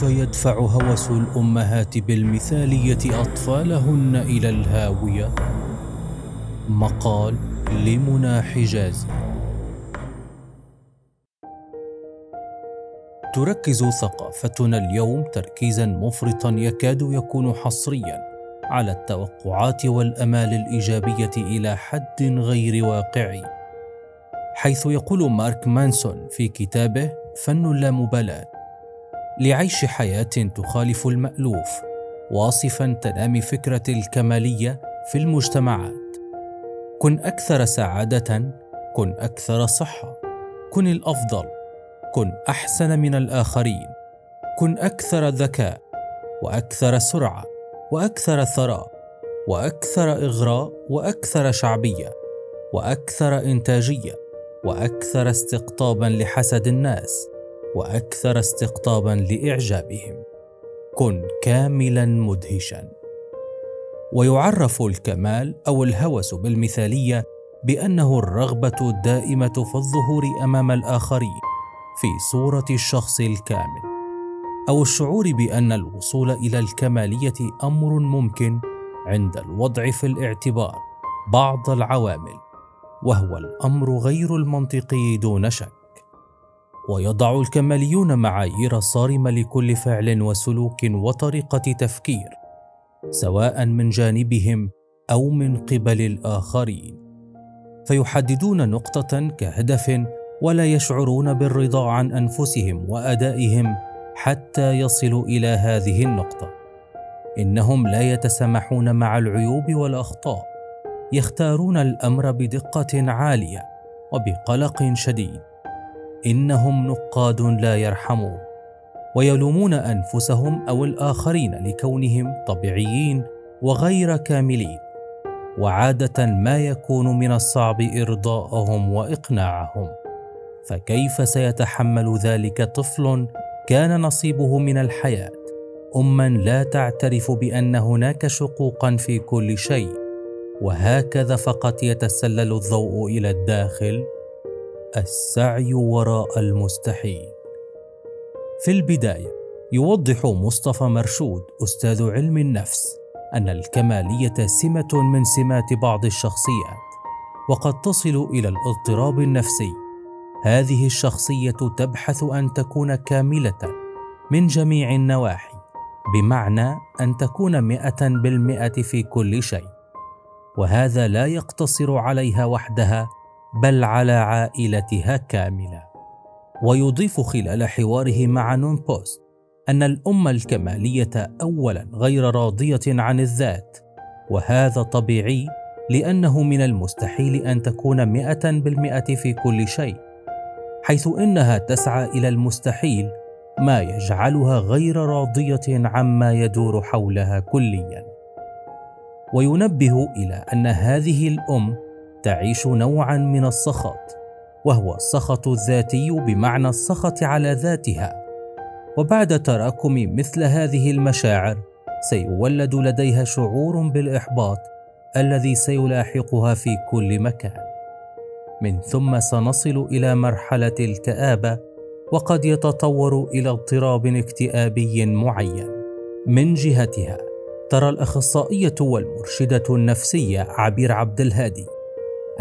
كيف يدفع هوس الأمهات بالمثالية أطفالهن إلى الهاوية؟ مقال لمنى حجازي. تركز ثقافتنا اليوم تركيزا مفرطا يكاد يكون حصريا على التوقعات والأمال الإيجابية إلى حد غير واقعي. حيث يقول مارك مانسون في كتابه فن اللامبالاة لعيش حياة تخالف المألوف واصفا تنامي فكرة الكمالية في المجتمعات. كن أكثر سعادة كن أكثر صحة. كن الأفضل كن أحسن من الآخرين. كن أكثر ذكاء وأكثر سرعة وأكثر ثراء وأكثر إغراء وأكثر شعبية وأكثر إنتاجية وأكثر استقطابا لحسد الناس. وأكثر استقطابا لإعجابهم. كن كاملا مدهشا. ويعرف الكمال أو الهوس بالمثالية بأنه الرغبة الدائمة في الظهور أمام الآخرين في صورة الشخص الكامل أو الشعور بأن الوصول إلى الكمالية أمر ممكن عند الوضع في الاعتبار بعض العوامل وهو الأمر غير المنطقي دون شك. ويضع الكماليون معايير صارمه لكل فعل وسلوك وطريقة تفكير سواء من جانبهم أو من قبل الآخرين. فيحددون نقطة كهدف ولا يشعرون بالرضا عن أنفسهم وأدائهم حتى يصلوا إلى هذه النقطة. إنهم لا يتسامحون مع العيوب والأخطاء يختارون الأمر بدقة عالية وبقلق شديد. إنهم نقاد لا يرحمون ويلومون أنفسهم أو الآخرين لكونهم طبيعيين وغير كاملين وعادة ما يكون من الصعب إرضاءهم وإقناعهم. فكيف سيتحمل ذلك طفل كان نصيبه من الحياة؟ اما لا تعترف بأن هناك شقوقا في كل شيء وهكذا فقط يتسلل الضوء إلى الداخل؟ السعي وراء المستحيل. في البداية يوضح مصطفى مرشود أستاذ علم النفس أن الكمالية سمة من سمات بعض الشخصيات وقد تصل إلى الاضطراب النفسي. هذه الشخصية تبحث أن تكون كاملة من جميع النواحي بمعنى أن تكون مئة بالمئة في كل شيء. وهذا لا يقتصر عليها وحدها بل على عائلتها كاملة. ويضيف خلال حواره مع نون بوست أن الأمة الكمالية اولا غير راضية عن الذات وهذا طبيعي لأنه من المستحيل أن تكون مئة بالمئة في كل شيء حيث إنها تسعى إلى المستحيل ما يجعلها غير راضية عما يدور حولها كليا. وينبه إلى أن هذه الأم تعيش نوعا من السخط وهو السخط الذاتي بمعنى السخط على ذاتها. وبعد تراكم مثل هذه المشاعر سيولد لديها شعور بالإحباط الذي سيلاحقها في كل مكان. من ثم سنصل إلى مرحلة الكابه وقد يتطور إلى اضطراب اكتئابي معين. من جهتها ترى الأخصائية والمرشدة النفسية عبير عبد الهادي.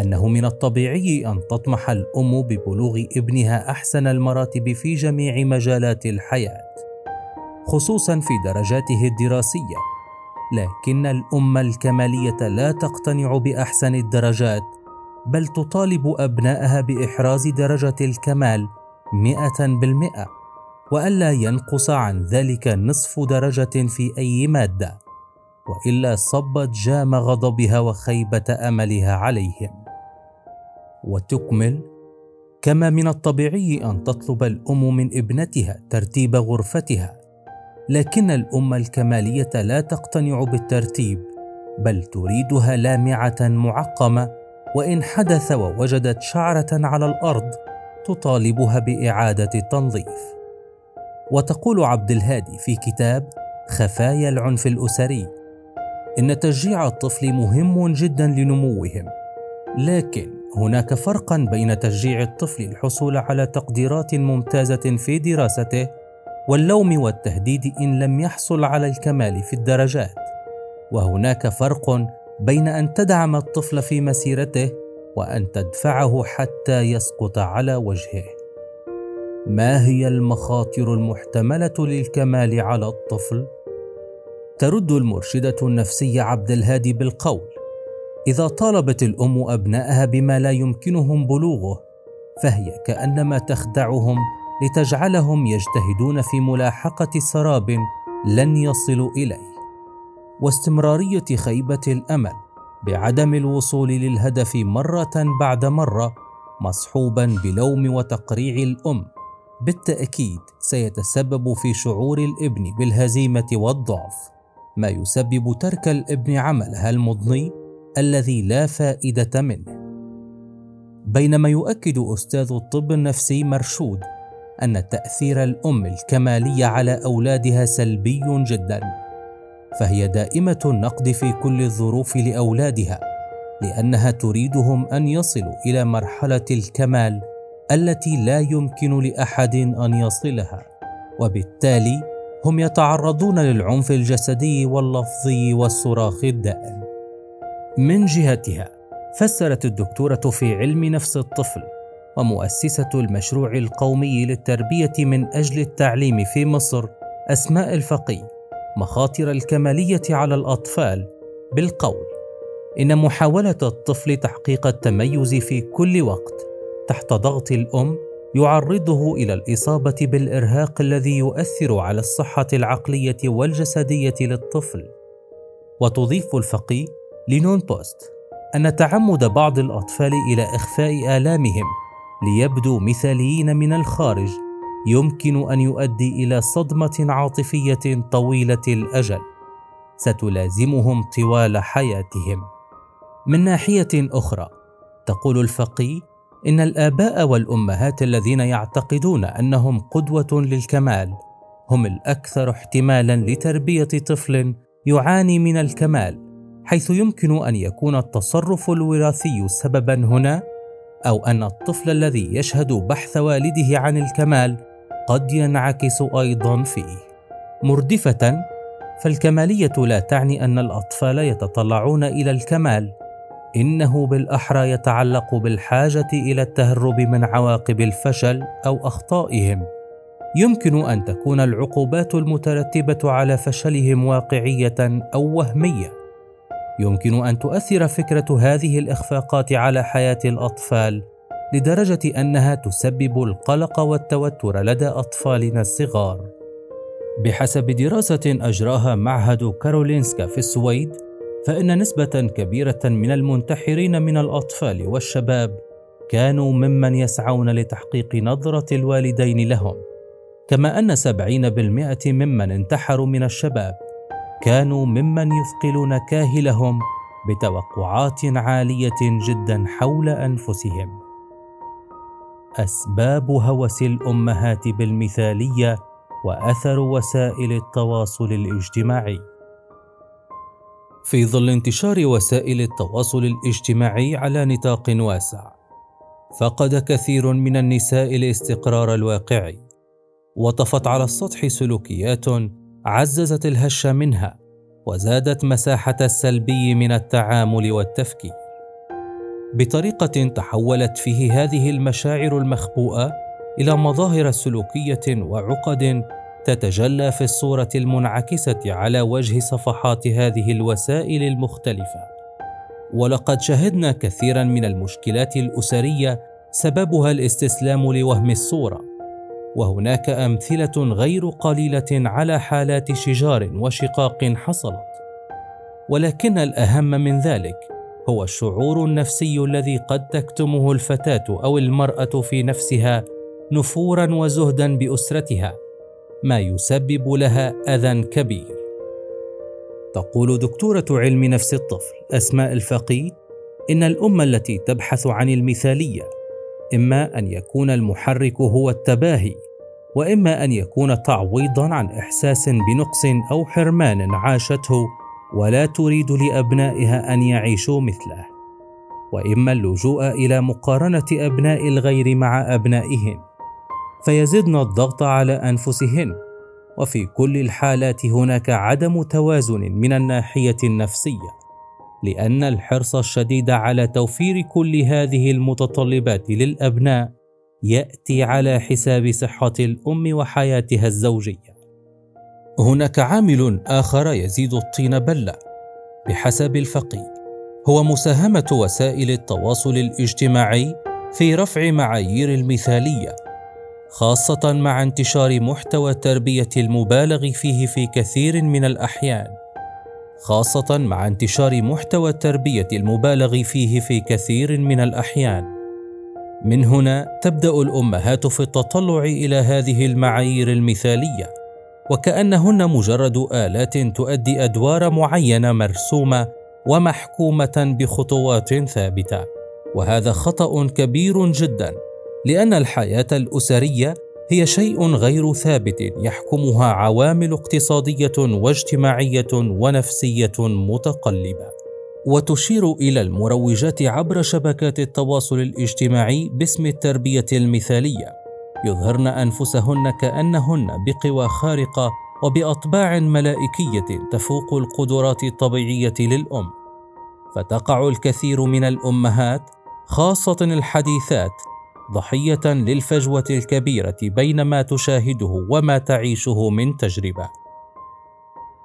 أنه من الطبيعي أن تطمح الأم ببلوغ ابنها أحسن المراتب في جميع مجالات الحياة خصوصا في درجاته الدراسية. لكن الأم الكمالية لا تقتنع بأحسن الدرجات بل تطالب أبنائها بإحراز درجة الكمال مئة بالمئة وألا ينقص عن ذلك نصف درجة في أي مادة وإلا صبت جام غضبها وخيبة أملها عليهم. وتكمل كما من الطبيعي أن تطلب الأم من ابنتها ترتيب غرفتها لكن الأم الكمالية لا تقتنع بالترتيب بل تريدها لامعة معقمة وإن حدث ووجدت شعرة على الأرض تطالبها بإعادة التنظيف. وتقول عبد الهادي في كتاب خفايا العنف الأسري إن تشجيع الطفل مهم جدا لنموهم لكن هناك فرقا بين تشجيع الطفل الحصول على تقديرات ممتازة في دراسته واللوم والتهديد إن لم يحصل على الكمال في الدرجات. وهناك فرق بين أن تدعم الطفل في مسيرته وأن تدفعه حتى يسقط على وجهه. ما هي المخاطر المحتملة للكمال على الطفل؟ ترد المرشدة النفسية عبد الهادي بالقول إذا طالبت الأم ابنائها بما لا يمكنهم بلوغه فهي كأنما تخدعهم لتجعلهم يجتهدون في ملاحقة سراب لن يصلوا إليه. واستمرارية خيبة الأمل بعدم الوصول للهدف مرة بعد مرة مصحوبا بلوم وتقريع الأم. بالتأكيد سيتسبب في شعور الإبن بالهزيمة والضعف ما يسبب ترك الإبن عملها المضني الذي لا فائدة منه. بينما يؤكد أستاذ الطب النفسي مرشود أن تأثير الأم الكمالي على أولادها سلبي جدا فهي دائمة النقد في كل الظروف لأولادها لأنها تريدهم أن يصلوا إلى مرحلة الكمال التي لا يمكن لأحد أن يصلها وبالتالي هم يتعرضون للعنف الجسدي واللفظي والصراخ الدائم. من جهتها فسرت الدكتورة في علم نفس الطفل ومؤسسة المشروع القومي للتربية من أجل التعليم في مصر أسماء الفقي مخاطر الكمالية على الأطفال بالقول. إن محاولة الطفل تحقيق التميز في كل وقت تحت ضغط الأم يعرضه إلى الإصابة بالإرهاق الذي يؤثر على الصحة العقلية والجسدية للطفل. وتضيف الفقيه لنون بوست. أن تعمد بعض الأطفال إلى إخفاء آلامهم ليبدوا مثاليين من الخارج يمكن أن يؤدي إلى صدمة عاطفية طويلة الأجل. ستلازمهم طوال حياتهم. من ناحية أخرى تقول الفقيه إن الآباء والأمهات الذين يعتقدون أنهم قدوة للكمال هم الأكثر احتمالا لتربية طفل يعاني من الكمال. حيث يمكن أن يكون التصرف الوراثي سببا هنا أو أن الطفل الذي يشهد بحث والده عن الكمال قد ينعكس أيضا فيه. مردفة فالكمالية لا تعني أن الأطفال يتطلعون إلى الكمال. إنه بالأحرى يتعلق بالحاجة إلى التهرب من عواقب الفشل أو أخطائهم. يمكن أن تكون العقوبات المترتبة على فشلهم واقعية أو وهمية. يمكن أن تؤثر فكرة هذه الإخفاقات على حياة الأطفال لدرجة أنها تسبب القلق والتوتر لدى أطفالنا الصغار. بحسب دراسة أجراها معهد كارولينسكا في السويد فإن نسبة كبيرة من المنتحرين من الأطفال والشباب كانوا ممن يسعون لتحقيق نظرة الوالدين لهم. كما أن سبعين بالمئة ممن انتحروا من الشباب. كانوا ممن يثقلون كاهلهم بتوقعات عالية جدا حول أنفسهم. أسباب هوس الأمهات بالمثالية وأثر وسائل التواصل الاجتماعي. في ظل انتشار وسائل التواصل الاجتماعي على نطاق واسع فقد كثير من النساء الاستقرار الواقعي. وطفت على السطح سلوكيات عززت الهش منها وزادت مساحة السلبي من التعامل والتفكير. بطريقة تحولت فيه هذه المشاعر المخبوءة إلى مظاهر سلوكية وعقد تتجلى في الصورة المنعكسة على وجه صفحات هذه الوسائل المختلفة. ولقد شهدنا كثيرا من المشكلات الأسرية سببها الاستسلام لوهم الصورة. وهناك أمثلة غير قليلة على حالات شجار وشقاق حصلت. ولكن الأهم من ذلك هو الشعور النفسي الذي قد تكتمه الفتاة أو المرأة في نفسها نفورا وزهدا بأسرتها ما يسبب لها أذى كبير. تقول دكتورة علم نفس الطفل أسماء الفقيه إن الام التي تبحث عن المثالية إما أن يكون المحرك هو التباهي وإما أن يكون تعويضا عن إحساس بنقص أو حرمان عاشته ولا تريد لأبنائها أن يعيشوا مثله. وإما اللجوء إلى مقارنة أبناء الغير مع ابنائهن فيزدن الضغط على أنفسهن. وفي كل الحالات هناك عدم توازن من الناحية النفسية. لأن الحرص الشديد على توفير كل هذه المتطلبات للأبناء يأتي على حساب صحة الأم وحياتها الزوجية. هناك عامل آخر يزيد الطين بلة. بحسب الفقيه هو مساهمة وسائل التواصل الاجتماعي في رفع معايير المثالية خاصة مع انتشار محتوى التربية المبالغ فيه في كثير من الأحيان. خاصة مع انتشار محتوى التربية المبالغ فيه في كثير من الأحيان. من هنا تبدأ الأمهات في التطلع إلى هذه المعايير المثالية وكأنهن مجرد آلات تؤدي أدوار معينة مرسومة ومحكومة بخطوات ثابتة. وهذا خطأ كبير جدا لأن الحياة الأسرية هي شيء غير ثابت يحكمها عوامل اقتصادية واجتماعية ونفسية متقلبة. وتشير إلى المروجات عبر شبكات التواصل الاجتماعي باسم التربية المثالية. يظهرن أنفسهن كأنهن بقوى خارقة وبأطباع ملائكية تفوق القدرات الطبيعية للأم. فتقع الكثير من الأمهات خاصة الحديثات ضحية للفجوة الكبيرة بين ما تشاهده وما تعيشه من تجربة.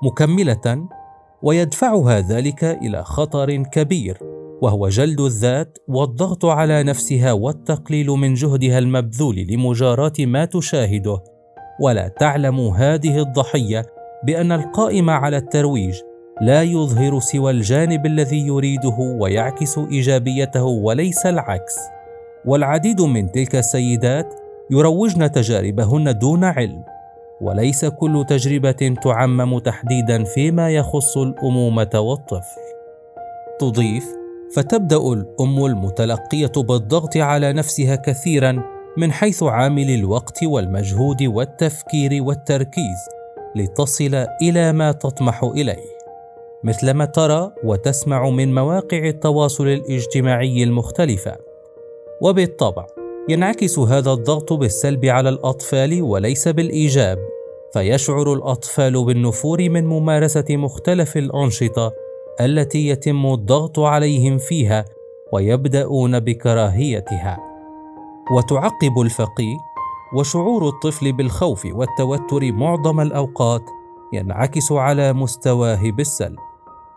مكملة ويدفعها ذلك إلى خطر كبير وهو جلد الذات والضغط على نفسها والتقليل من جهدها المبذول لمجاراة ما تشاهده. ولا تعلم هذه الضحية بأن القائم على الترويج لا يظهر سوى الجانب الذي يريده ويعكس إيجابيته وليس العكس. والعديد من تلك السيدات يروجن تجاربهن دون علم وليس كل تجربة تعمم تحديدا فيما يخص الأمومة والطفل. تضيف فتبدأ الأم المتلقية بالضغط على نفسها كثيرا من حيث عامل الوقت والمجهود والتفكير والتركيز لتصل إلى ما تطمح إليه. مثلما ترى وتسمع من مواقع التواصل الاجتماعي المختلفة. وبالطبع ينعكس هذا الضغط بالسلب على الأطفال وليس بالإيجاب فيشعر الأطفال بالنفور من ممارسة مختلف الأنشطة التي يتم الضغط عليهم فيها ويبدأون بكراهيتها. وتعقب الفقيه وشعور الطفل بالخوف والتوتر معظم الأوقات ينعكس على مستواه بالسلب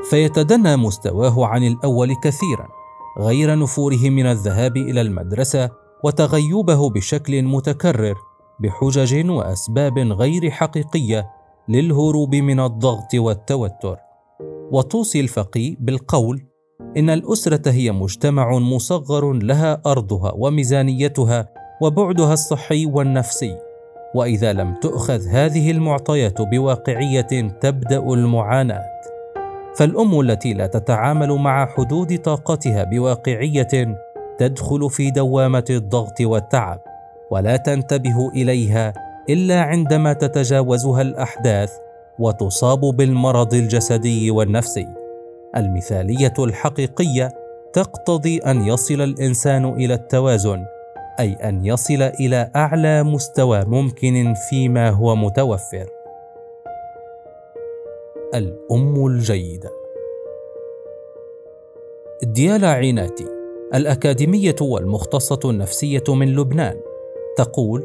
فيتدنى مستواه عن الأول كثيرا. غير نفوره من الذهاب إلى المدرسة وتغيبه بشكل متكرر بحجج وأسباب غير حقيقية للهروب من الضغط والتوتر. وتوصي الفقيه بالقول إن الأسرة هي مجتمع مصغر لها أرضها وميزانيتها وبعدها الصحي والنفسي. وإذا لم تؤخذ هذه المعطيات بواقعية تبدأ المعاناة. فالأم التي لا تتعامل مع حدود طاقتها بواقعية تدخل في دوامة الضغط والتعب ولا تنتبه إليها إلا عندما تتجاوزها الأحداث وتصاب بالمرض الجسدي والنفسي. المثالية الحقيقية تقتضي أن يصل الإنسان إلى التوازن أي أن يصل إلى أعلى مستوى ممكن فيما هو متوفر. الأم الجيدة. ديالا عيناتي الأكاديمية والمختصة النفسية من لبنان تقول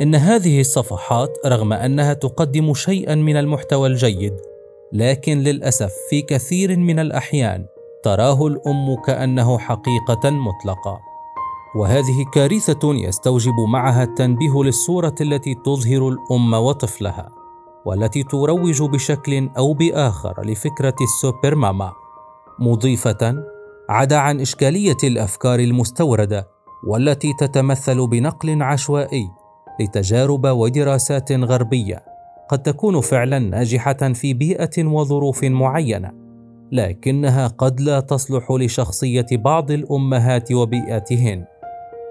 إن هذه الصفحات رغم أنها تقدم شيئا من المحتوى الجيد لكن للأسف في كثير من الأحيان تراه الأم كأنه حقيقة مطلقة. وهذه كارثة يستوجب معها التنبيه للصورة التي تظهر الأم وطفلها. والتي تروج بشكل أو بآخر لفكرة السوبر ماما مضيفة عدا عن إشكالية الأفكار المستوردة والتي تتمثل بنقل عشوائي لتجارب ودراسات غربية قد تكون فعلا ناجحة في بيئة وظروف معينة لكنها قد لا تصلح لشخصية بعض الأمهات وبيئتهن.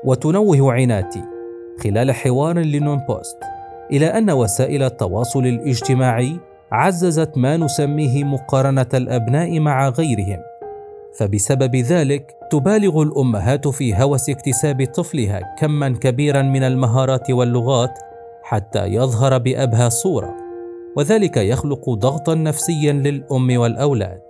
وتنوه عناتي خلال حوار لنون بوست. إلى أن وسائل التواصل الاجتماعي عززت ما نسميه مقارنة الأبناء مع غيرهم. فبسبب ذلك تبالغ الأمهات في هوس اكتساب طفلها كما كبيرا من المهارات واللغات حتى يظهر بأبهى صورة وذلك يخلق ضغطا نفسيا للأم والأولاد.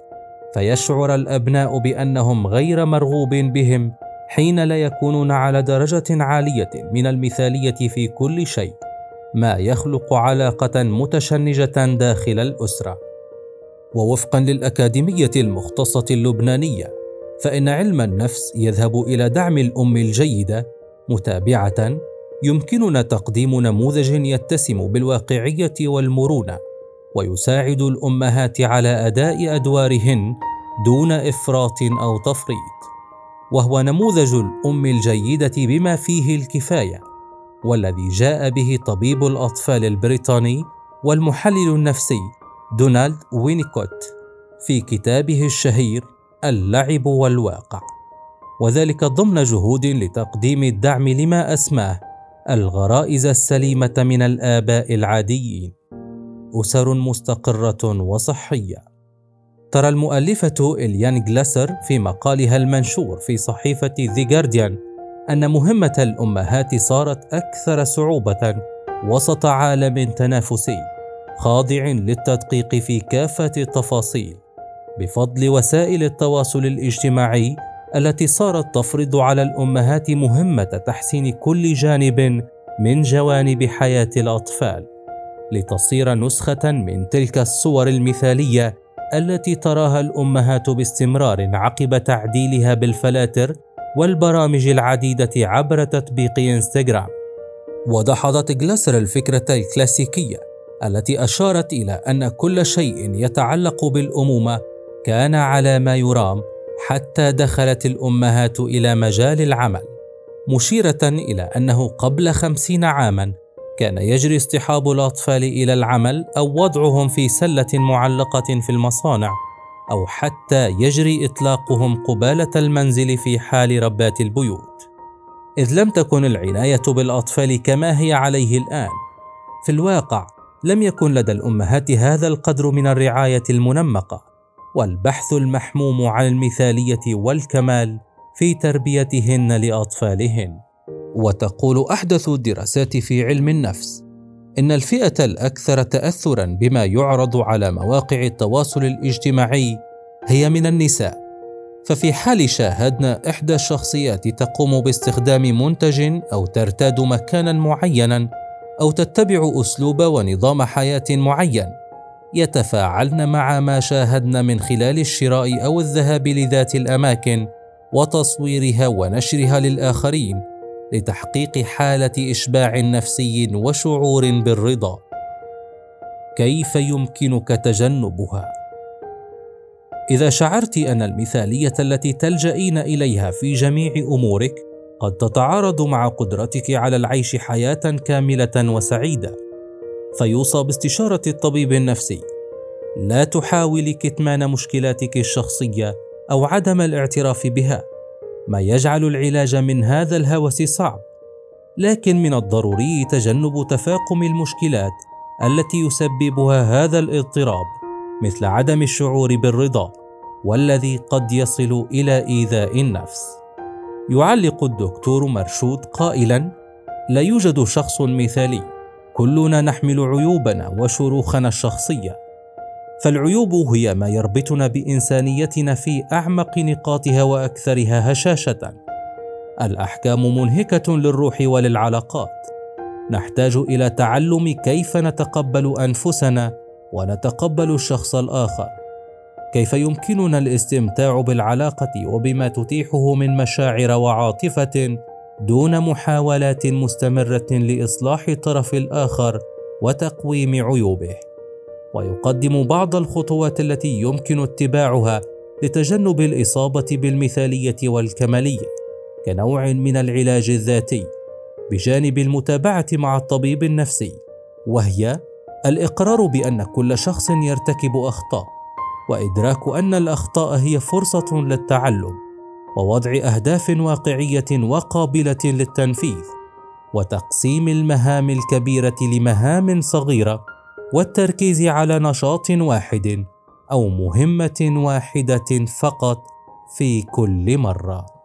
فيشعر الأبناء بأنهم غير مرغوب بهم حين لا يكونون على درجة عالية من المثالية في كل شيء. ما يخلق علاقة متشنجة داخل الأسرة. ووفقا للأكاديمية المختصة اللبنانية فإن علم النفس يذهب إلى دعم الأم الجيدة متابعة يمكننا تقديم نموذج يتسم بالواقعية والمرونة ويساعد الأمهات على أداء أدوارهن دون إفراط أو تفريط. وهو نموذج الأم الجيدة بما فيه الكفاية. والذي جاء به طبيب الأطفال البريطاني والمحلل النفسي دونالد وينيكوت في كتابه الشهير اللعب والواقع. وذلك ضمن جهود لتقديم الدعم لما أسماه الغرائز السليمة من الآباء العاديين. أسر مستقرة وصحية. ترى المؤلفة إليان جلاسر في مقالها المنشور في صحيفة ذا جارديان أن مهمة الأمهات صارت أكثر صعوبة وسط عالم تنافسي خاضع للتدقيق في كافة التفاصيل بفضل وسائل التواصل الاجتماعي التي صارت تفرض على الأمهات مهمة تحسين كل جانب من جوانب حياة الأطفال لتصير نسخة من تلك الصور المثالية التي تراها الأمهات باستمرار عقب تعديلها بالفلاتر والبرامج العديدة عبر تطبيق إنستغرام. ودحضت جلاسر الفكرة الكلاسيكية التي أشارت إلى أن كل شيء يتعلق بالأمومة كان على ما يرام حتى دخلت الأمهات إلى مجال العمل مشيرة إلى أنه قبل خمسين عاما كان يجري اصطحاب الأطفال إلى العمل أو وضعهم في سلة معلقة في المصانع. أو حتى يجري إطلاقهم قبالة المنزل في حال ربات البيوت. إذ لم تكن العناية بالأطفال كما هي عليه الآن. في الواقع لم يكن لدى الأمهات هذا القدر من الرعاية المنمقة. والبحث المحموم عن المثالية والكمال في تربيتهن لأطفالهن. وتقول أحدث الدراسات في علم النفس إن الفئة الأكثر تاثرا بما يعرض على مواقع التواصل الاجتماعي هي من النساء. ففي حال شاهدنا إحدى الشخصيات تقوم باستخدام منتج أو ترتاد مكانا معينا أو تتبع أسلوب ونظام حياة معين يتفاعلن مع ما شاهدن من خلال الشراء أو الذهاب لذات الأماكن وتصويرها ونشرها للآخرين لتحقيق حالة إشباع نفسي وشعور بالرضا. كيف يمكنك تجنبها؟ إذا شعرت أن المثالية التي تلجئين إليها في جميع أمورك قد تتعارض مع قدرتك على العيش حياة كاملة وسعيدة فيوصى باستشارة الطبيب النفسي. لا تحاولي كتمان مشكلاتك الشخصية أو عدم الاعتراف بها. ما يجعل العلاج من هذا الهوس صعب لكن من الضروري تجنب تفاقم المشكلات التي يسببها هذا الاضطراب مثل عدم الشعور بالرضا والذي قد يصل إلى إيذاء النفس. يعلق الدكتور مرشود قائلا لا يوجد شخص مثالي كلنا نحمل عيوبنا وشروخنا الشخصية. فالعيوب هي ما يربطنا بإنسانيتنا في أعمق نقاطها وأكثرها هشاشة. الأحكام منهكة للروح وللعلاقات. نحتاج إلى تعلم كيف نتقبل أنفسنا ونتقبل الشخص الآخر. كيف يمكننا الاستمتاع بالعلاقة وبما تتيحه من مشاعر وعاطفة دون محاولات مستمرة لإصلاح الطرف الآخر وتقويم عيوبه؟ ويقدم بعض الخطوات التي يمكن اتباعها لتجنب الإصابة بالمثالية والكمالية كنوع من العلاج الذاتي بجانب المتابعة مع الطبيب النفسي وهي الإقرار بأن كل شخص يرتكب أخطاء وإدراك أن الأخطاء هي فرصة للتعلم ووضع أهداف واقعية وقابلة للتنفيذ وتقسيم المهام الكبيرة لمهام صغيرة والتركيز على نشاط واحد أو مهمة واحدة فقط في كل مرة.